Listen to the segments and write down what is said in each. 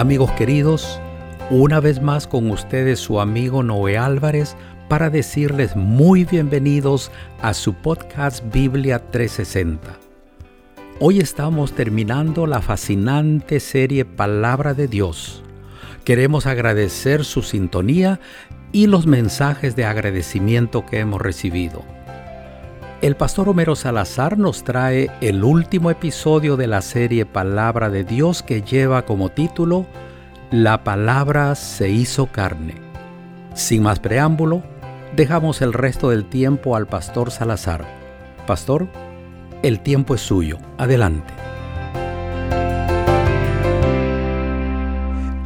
Amigos queridos, una vez más con ustedes su amigo Noé Álvarez para decirles muy bienvenidos a su podcast Biblia 360. Hoy estamos terminando la fascinante serie Palabra de Dios. Queremos agradecer su sintonía y los mensajes de agradecimiento que hemos recibido. El pastor Homero Salazar nos trae el último episodio de la serie Palabra de Dios que lleva como título La palabra se hizo carne. Sin más preámbulo, dejamos el resto del tiempo al pastor Salazar. Pastor, el tiempo es suyo. Adelante.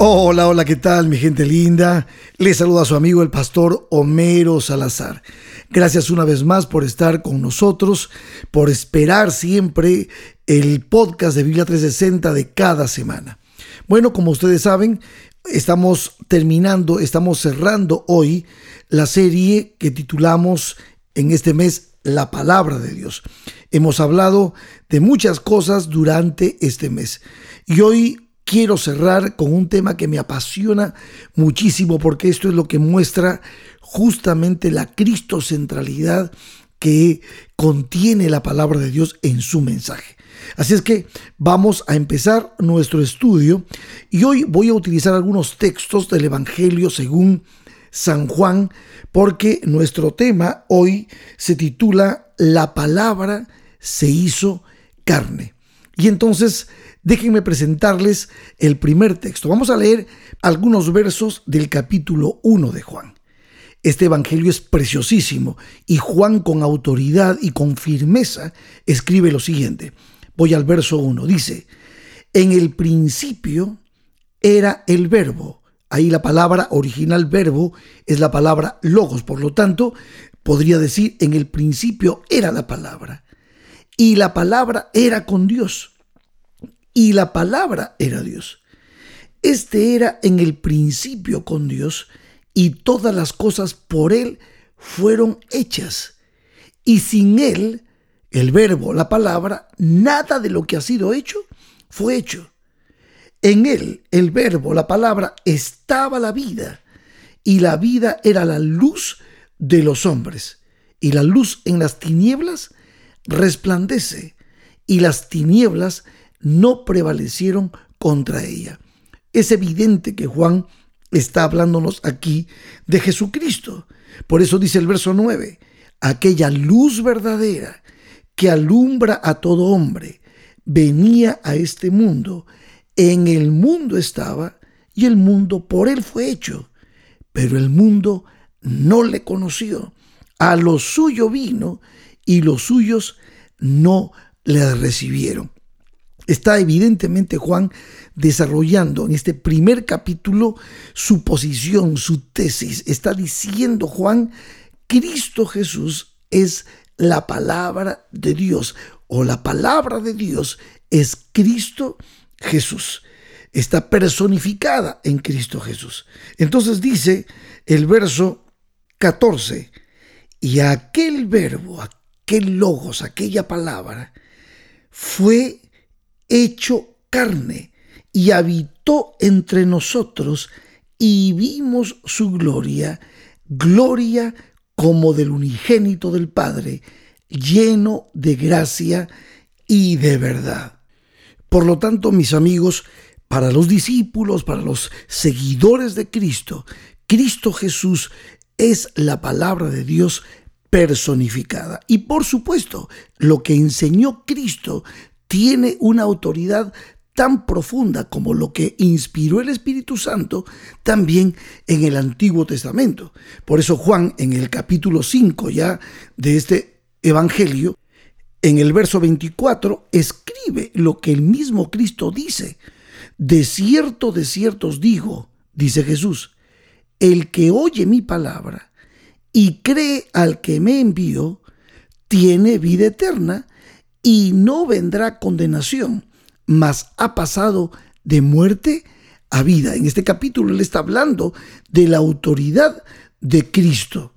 Hola, hola, ¿qué tal mi gente linda? Les saluda a su amigo el pastor Homero Salazar. Gracias una vez más por estar con nosotros, por esperar siempre el podcast de Biblia 360 de cada semana. Bueno, como ustedes saben, estamos terminando, estamos cerrando hoy la serie que titulamos en este mes La palabra de Dios. Hemos hablado de muchas cosas durante este mes y hoy quiero cerrar con un tema que me apasiona muchísimo porque esto es lo que muestra justamente la cristocentralidad que contiene la palabra de Dios en su mensaje. Así es que vamos a empezar nuestro estudio y hoy voy a utilizar algunos textos del Evangelio según San Juan porque nuestro tema hoy se titula La palabra se hizo carne. Y entonces déjenme presentarles el primer texto. Vamos a leer algunos versos del capítulo 1 de Juan. Este Evangelio es preciosísimo y Juan con autoridad y con firmeza escribe lo siguiente. Voy al verso 1. Dice, en el principio era el verbo. Ahí la palabra original verbo es la palabra logos. Por lo tanto, podría decir, en el principio era la palabra. Y la palabra era con Dios. Y la palabra era Dios. Este era en el principio con Dios y todas las cosas por Él fueron hechas. Y sin Él, el verbo, la palabra, nada de lo que ha sido hecho fue hecho. En Él, el verbo, la palabra, estaba la vida, y la vida era la luz de los hombres. Y la luz en las tinieblas resplandece, y las tinieblas no prevalecieron contra ella. Es evidente que Juan está hablándonos aquí de Jesucristo. Por eso dice el verso 9, aquella luz verdadera que alumbra a todo hombre, venía a este mundo, en el mundo estaba y el mundo por él fue hecho, pero el mundo no le conoció. A lo suyo vino y los suyos no le recibieron. Está evidentemente Juan desarrollando en este primer capítulo su posición, su tesis. Está diciendo Juan, Cristo Jesús es la palabra de Dios o la palabra de Dios es Cristo Jesús. Está personificada en Cristo Jesús. Entonces dice el verso 14, y aquel verbo, aquel logos, aquella palabra, fue hecho carne y habitó entre nosotros y vimos su gloria, gloria como del unigénito del Padre, lleno de gracia y de verdad. Por lo tanto, mis amigos, para los discípulos, para los seguidores de Cristo, Cristo Jesús es la palabra de Dios personificada. Y por supuesto, lo que enseñó Cristo tiene una autoridad tan profunda como lo que inspiró el Espíritu Santo también en el Antiguo Testamento. Por eso Juan en el capítulo 5 ya de este Evangelio, en el verso 24, escribe lo que el mismo Cristo dice. De cierto, de cierto os digo, dice Jesús, el que oye mi palabra y cree al que me envió, tiene vida eterna y no vendrá condenación, mas ha pasado de muerte a vida. En este capítulo él está hablando de la autoridad de Cristo.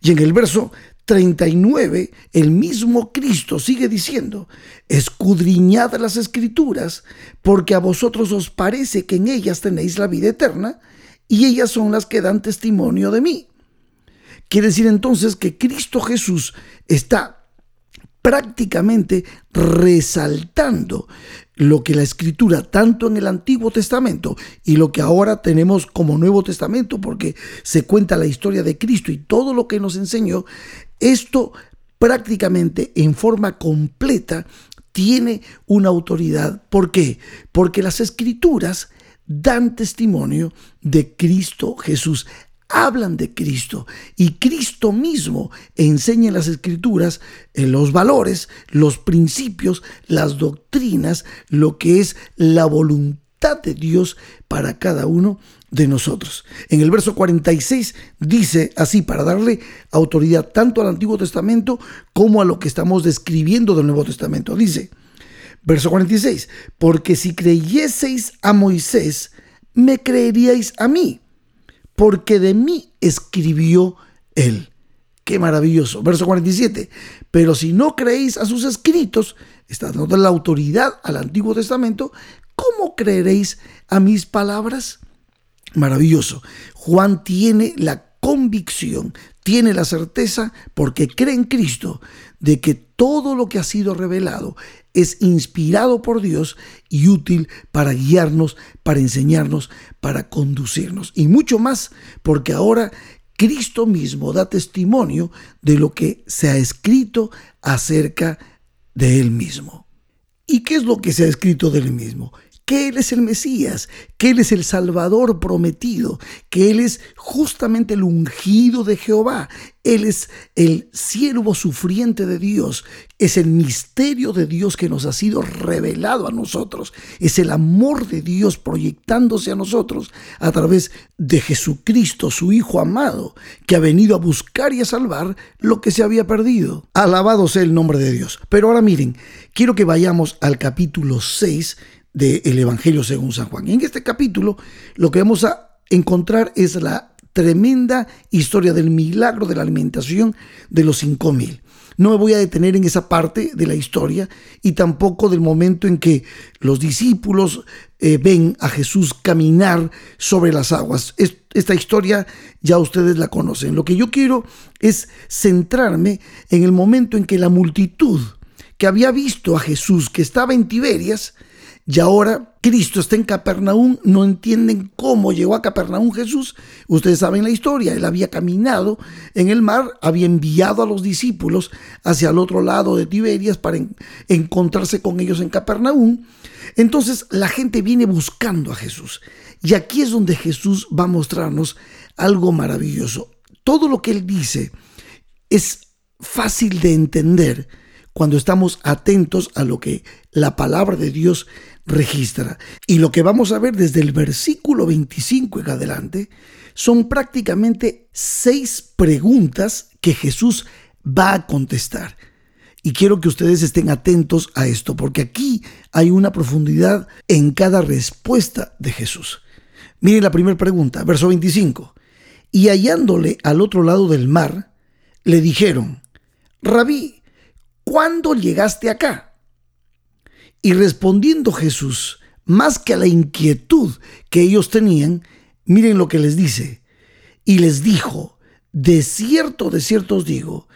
Y en el verso 39, el mismo Cristo sigue diciendo, escudriñad las escrituras, porque a vosotros os parece que en ellas tenéis la vida eterna, y ellas son las que dan testimonio de mí. Quiere decir entonces que Cristo Jesús está prácticamente resaltando lo que la escritura, tanto en el Antiguo Testamento y lo que ahora tenemos como Nuevo Testamento, porque se cuenta la historia de Cristo y todo lo que nos enseñó, esto prácticamente en forma completa tiene una autoridad. ¿Por qué? Porque las escrituras dan testimonio de Cristo Jesús hablan de Cristo y Cristo mismo enseña en las escrituras en los valores, los principios, las doctrinas, lo que es la voluntad de Dios para cada uno de nosotros. En el verso 46 dice así, para darle autoridad tanto al Antiguo Testamento como a lo que estamos describiendo del Nuevo Testamento. Dice, verso 46, porque si creyeseis a Moisés, me creeríais a mí porque de mí escribió él. Qué maravilloso. Verso 47. Pero si no creéis a sus escritos, está dando la autoridad al Antiguo Testamento, ¿cómo creeréis a mis palabras? Maravilloso. Juan tiene la convicción, tiene la certeza, porque cree en Cristo, de que todo lo que ha sido revelado es inspirado por Dios y útil para guiarnos, para enseñarnos, para conducirnos. Y mucho más, porque ahora Cristo mismo da testimonio de lo que se ha escrito acerca de Él mismo. ¿Y qué es lo que se ha escrito de Él mismo? Que Él es el Mesías, que Él es el Salvador prometido, que Él es justamente el ungido de Jehová, Él es el siervo sufriente de Dios, es el misterio de Dios que nos ha sido revelado a nosotros, es el amor de Dios proyectándose a nosotros a través de Jesucristo, su Hijo amado, que ha venido a buscar y a salvar lo que se había perdido. Alabado sea el nombre de Dios. Pero ahora miren, quiero que vayamos al capítulo 6 del Evangelio según San Juan. Y en este capítulo lo que vamos a encontrar es la tremenda historia del milagro de la alimentación de los cinco mil. No me voy a detener en esa parte de la historia y tampoco del momento en que los discípulos eh, ven a Jesús caminar sobre las aguas. esta historia ya ustedes la conocen. Lo que yo quiero es centrarme en el momento en que la multitud que había visto a Jesús que estaba en Tiberias, y ahora Cristo está en Capernaum, no entienden cómo llegó a Capernaum Jesús. Ustedes saben la historia, él había caminado en el mar, había enviado a los discípulos hacia el otro lado de Tiberias para encontrarse con ellos en Capernaum. Entonces la gente viene buscando a Jesús. Y aquí es donde Jesús va a mostrarnos algo maravilloso. Todo lo que él dice es fácil de entender cuando estamos atentos a lo que la palabra de Dios registra. Y lo que vamos a ver desde el versículo 25 en adelante son prácticamente seis preguntas que Jesús va a contestar. Y quiero que ustedes estén atentos a esto, porque aquí hay una profundidad en cada respuesta de Jesús. Miren la primera pregunta, verso 25. Y hallándole al otro lado del mar, le dijeron, Rabí, ¿cuándo llegaste acá? Y respondiendo Jesús, más que a la inquietud que ellos tenían, miren lo que les dice. Y les dijo, de cierto, de cierto os digo,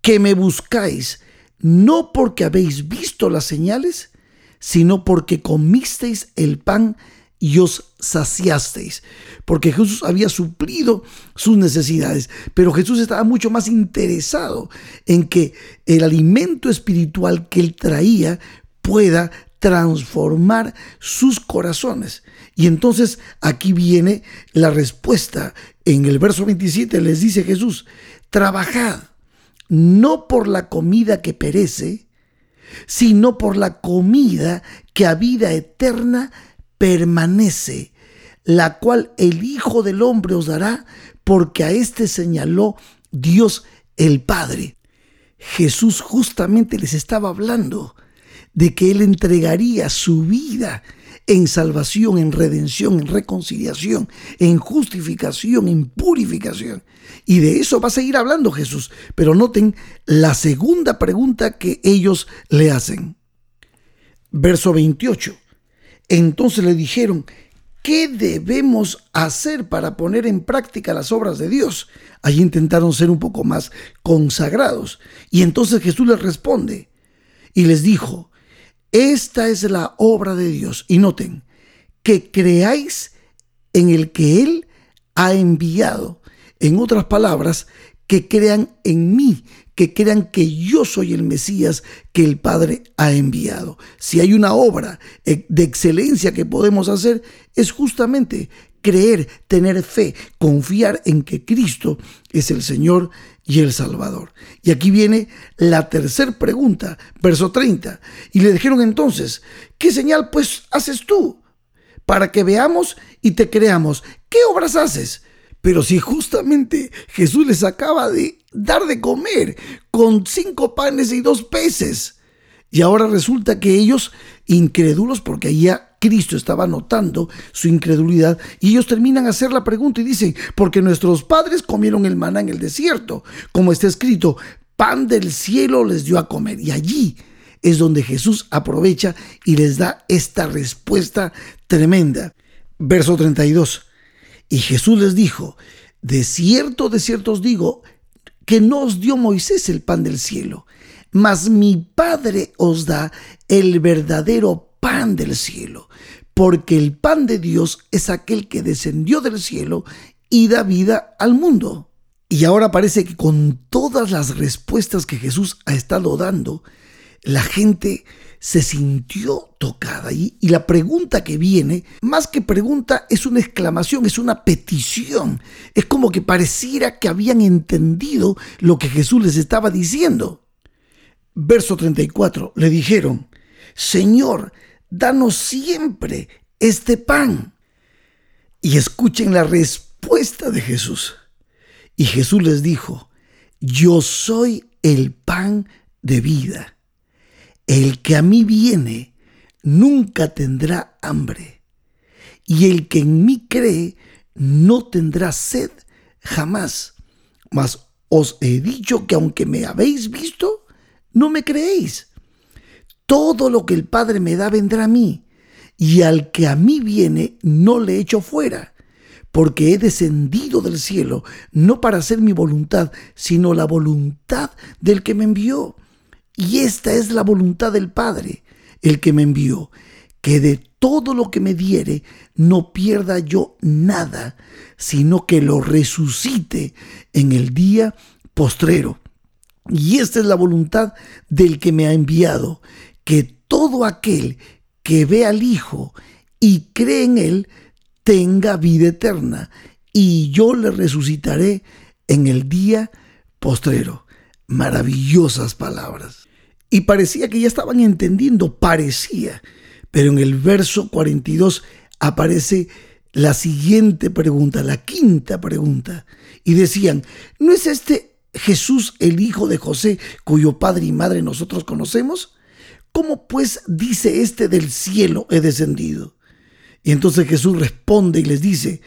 que me buscáis no porque habéis visto las señales, sino porque comisteis el pan y os saciasteis, porque Jesús había suplido sus necesidades, pero Jesús estaba mucho más interesado en que el alimento espiritual que él traía pueda transformar sus corazones. Y entonces aquí viene la respuesta. En el verso 27 les dice Jesús, trabajad no por la comida que perece, sino por la comida que a vida eterna permanece, la cual el Hijo del Hombre os dará, porque a éste señaló Dios el Padre. Jesús justamente les estaba hablando de que Él entregaría su vida en salvación, en redención, en reconciliación, en justificación, en purificación. Y de eso va a seguir hablando Jesús. Pero noten la segunda pregunta que ellos le hacen. Verso 28. Entonces le dijeron, ¿qué debemos hacer para poner en práctica las obras de Dios? Allí intentaron ser un poco más consagrados. Y entonces Jesús les responde y les dijo, esta es la obra de Dios. Y noten, que creáis en el que Él ha enviado. En otras palabras, que crean en mí, que crean que yo soy el Mesías que el Padre ha enviado. Si hay una obra eh, de excelencia que podemos hacer, es justamente creer, tener fe, confiar en que Cristo es el Señor y el Salvador. Y aquí viene la tercera pregunta, verso 30. Y le dijeron entonces, ¿qué señal pues haces tú? Para que veamos y te creamos. ¿Qué obras haces? Pero si justamente Jesús les acaba de dar de comer con cinco panes y dos peces. Y ahora resulta que ellos, incrédulos, porque ya Cristo estaba notando su incredulidad, y ellos terminan a hacer la pregunta y dicen, porque nuestros padres comieron el maná en el desierto, como está escrito, pan del cielo les dio a comer. Y allí es donde Jesús aprovecha y les da esta respuesta tremenda. Verso 32. Y Jesús les dijo, de cierto, de cierto os digo, que no os dio Moisés el pan del cielo, mas mi Padre os da el verdadero pan del cielo, porque el pan de Dios es aquel que descendió del cielo y da vida al mundo. Y ahora parece que con todas las respuestas que Jesús ha estado dando, la gente se sintió tocada. Y, y, la pregunta que viene, más que pregunta, es una exclamación, es una petición. Es como que pareciera que habían entendido lo que Jesús les estaba diciendo. Verso 34, le dijeron, Señor, danos siempre este pan. Y escuchen la respuesta de Jesús. Y Jesús les dijo, yo soy el pan de vida. El que a mí viene nunca tendrá hambre, y el que en mí cree no tendrá sed jamás. Mas os he dicho que aunque me habéis visto, no me creéis. Todo lo que el Padre me da vendrá a mí, y al que a mí viene no le echo fuera, porque he descendido del cielo, no para hacer mi voluntad, sino la voluntad del que me envió. Y esta es la voluntad del Padre, el que me envió, que de todo lo que me diere no pierda yo nada, sino que lo resucite en el día postrero. Y esta es la voluntad del que me ha enviado, que todo aquel que ve al Hijo y cree en Él tenga vida eterna, y yo le resucitaré en el día postrero. Maravillosas palabras y parecía que ya estaban entendiendo, parecía. Pero en el verso 42 aparece la siguiente pregunta, la quinta pregunta. Y decían, ¿no es este Jesús el hijo de José cuyo padre y madre nosotros conocemos? ¿Cómo pues dice este del cielo he descendido? Y entonces Jesús responde y les dice,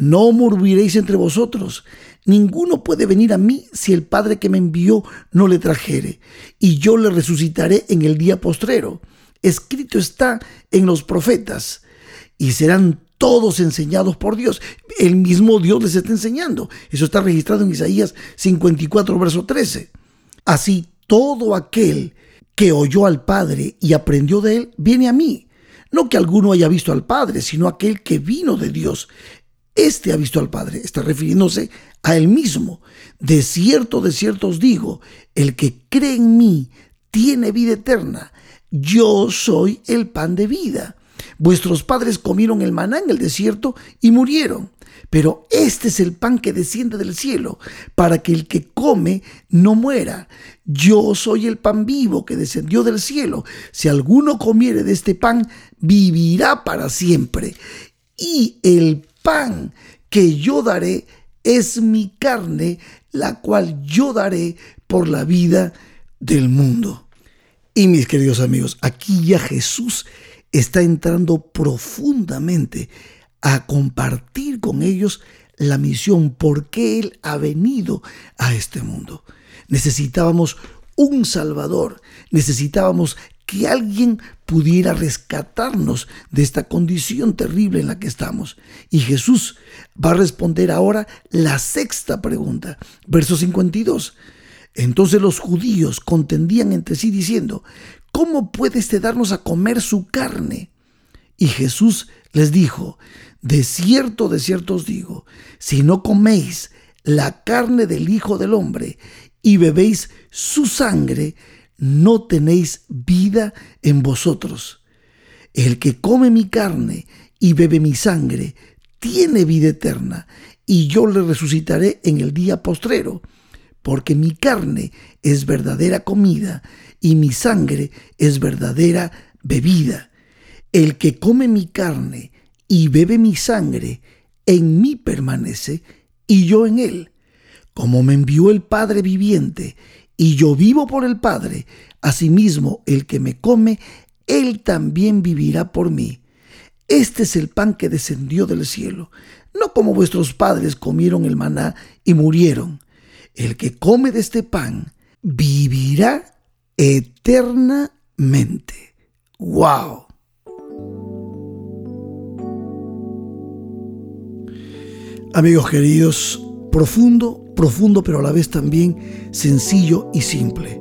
no murmuréis entre vosotros. Ninguno puede venir a mí si el Padre que me envió no le trajere, y yo le resucitaré en el día postrero. Escrito está en los profetas, y serán todos enseñados por Dios. El mismo Dios les está enseñando. Eso está registrado en Isaías 54, verso 13. Así, todo aquel que oyó al Padre y aprendió de él, viene a mí. No que alguno haya visto al Padre, sino aquel que vino de Dios. Este ha visto al Padre, está refiriéndose a él mismo. De cierto, de cierto os digo, el que cree en mí tiene vida eterna. Yo soy el pan de vida. Vuestros padres comieron el maná en el desierto y murieron. Pero este es el pan que desciende del cielo, para que el que come no muera. Yo soy el pan vivo que descendió del cielo. Si alguno comiere de este pan, vivirá para siempre. Y el pan que yo daré es mi carne, la cual yo daré por la vida del mundo. Y mis queridos amigos, aquí ya Jesús está entrando profundamente a compartir con ellos la misión, por qué Él ha venido a este mundo. Necesitábamos un Salvador, necesitábamos que alguien pudiera rescatarnos de esta condición terrible en la que estamos. Y Jesús va a responder ahora la sexta pregunta, verso 52. Entonces los judíos contendían entre sí diciendo, ¿cómo puede este darnos a comer su carne? Y Jesús les dijo, de cierto, de cierto os digo, si no coméis la carne del Hijo del Hombre y bebéis su sangre, no tenéis vida en vosotros. El que come mi carne y bebe mi sangre, tiene vida eterna, y yo le resucitaré en el día postrero, porque mi carne es verdadera comida y mi sangre es verdadera bebida. El que come mi carne y bebe mi sangre, en mí permanece y yo en él. Como me envió el Padre viviente y yo vivo por el Padre, asimismo el que me come, él también vivirá por mí. Este es el pan que descendió del cielo, no como vuestros padres comieron el maná y murieron. El que come de este pan vivirá eternamente. ¡Wow! Amigos queridos, profundo, profundo, pero a la vez también sencillo y simple.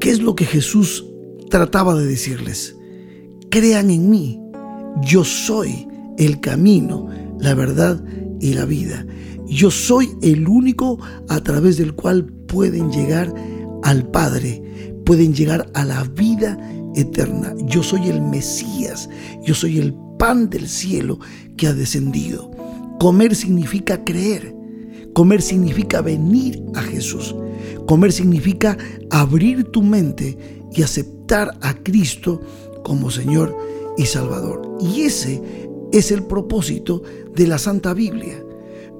¿Qué es lo que Jesús trataba de decirles? Crean en mí, yo soy el camino, la verdad y la vida. Yo soy el único a través del cual pueden llegar al Padre, pueden llegar a la vida eterna. Yo soy el Mesías, yo soy el pan del cielo que ha descendido. Comer significa creer. Comer significa venir a Jesús. Comer significa abrir tu mente y aceptar a Cristo como Señor y Salvador. Y ese es el propósito de la Santa Biblia.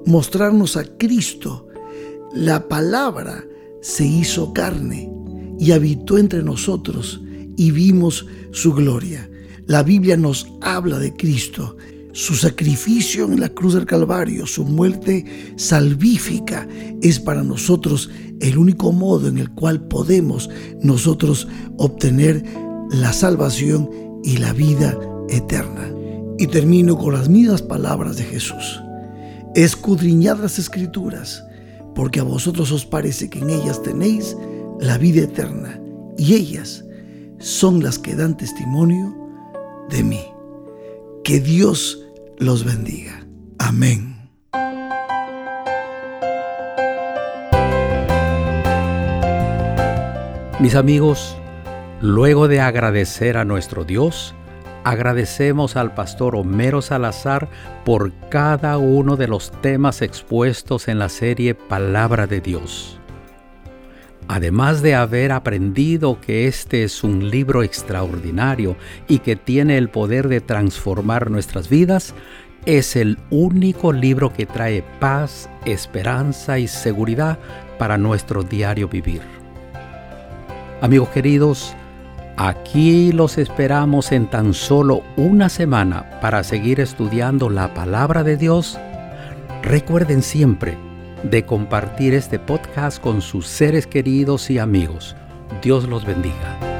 Mostrarnos a Cristo. La palabra se hizo carne y habitó entre nosotros y vimos su gloria. La Biblia nos habla de Cristo su sacrificio en la cruz del Calvario, su muerte salvífica, es para nosotros el único modo en el cual podemos nosotros obtener la salvación y la vida eterna. Y termino con las mismas palabras de Jesús. Escudriñad las escrituras, porque a vosotros os parece que en ellas tenéis la vida eterna, y ellas son las que dan testimonio de mí. Que Dios los bendiga. Amén. Mis amigos, luego de agradecer a nuestro Dios, agradecemos al pastor Homero Salazar por cada uno de los temas expuestos en la serie Palabra de Dios. Además de haber aprendido que este es un libro extraordinario y que tiene el poder de transformar nuestras vidas, es el único libro que trae paz, esperanza y seguridad para nuestro diario vivir. Amigos queridos, aquí los esperamos en tan solo una semana para seguir estudiando la palabra de Dios. Recuerden siempre, de compartir este podcast con sus seres queridos y amigos. Dios los bendiga.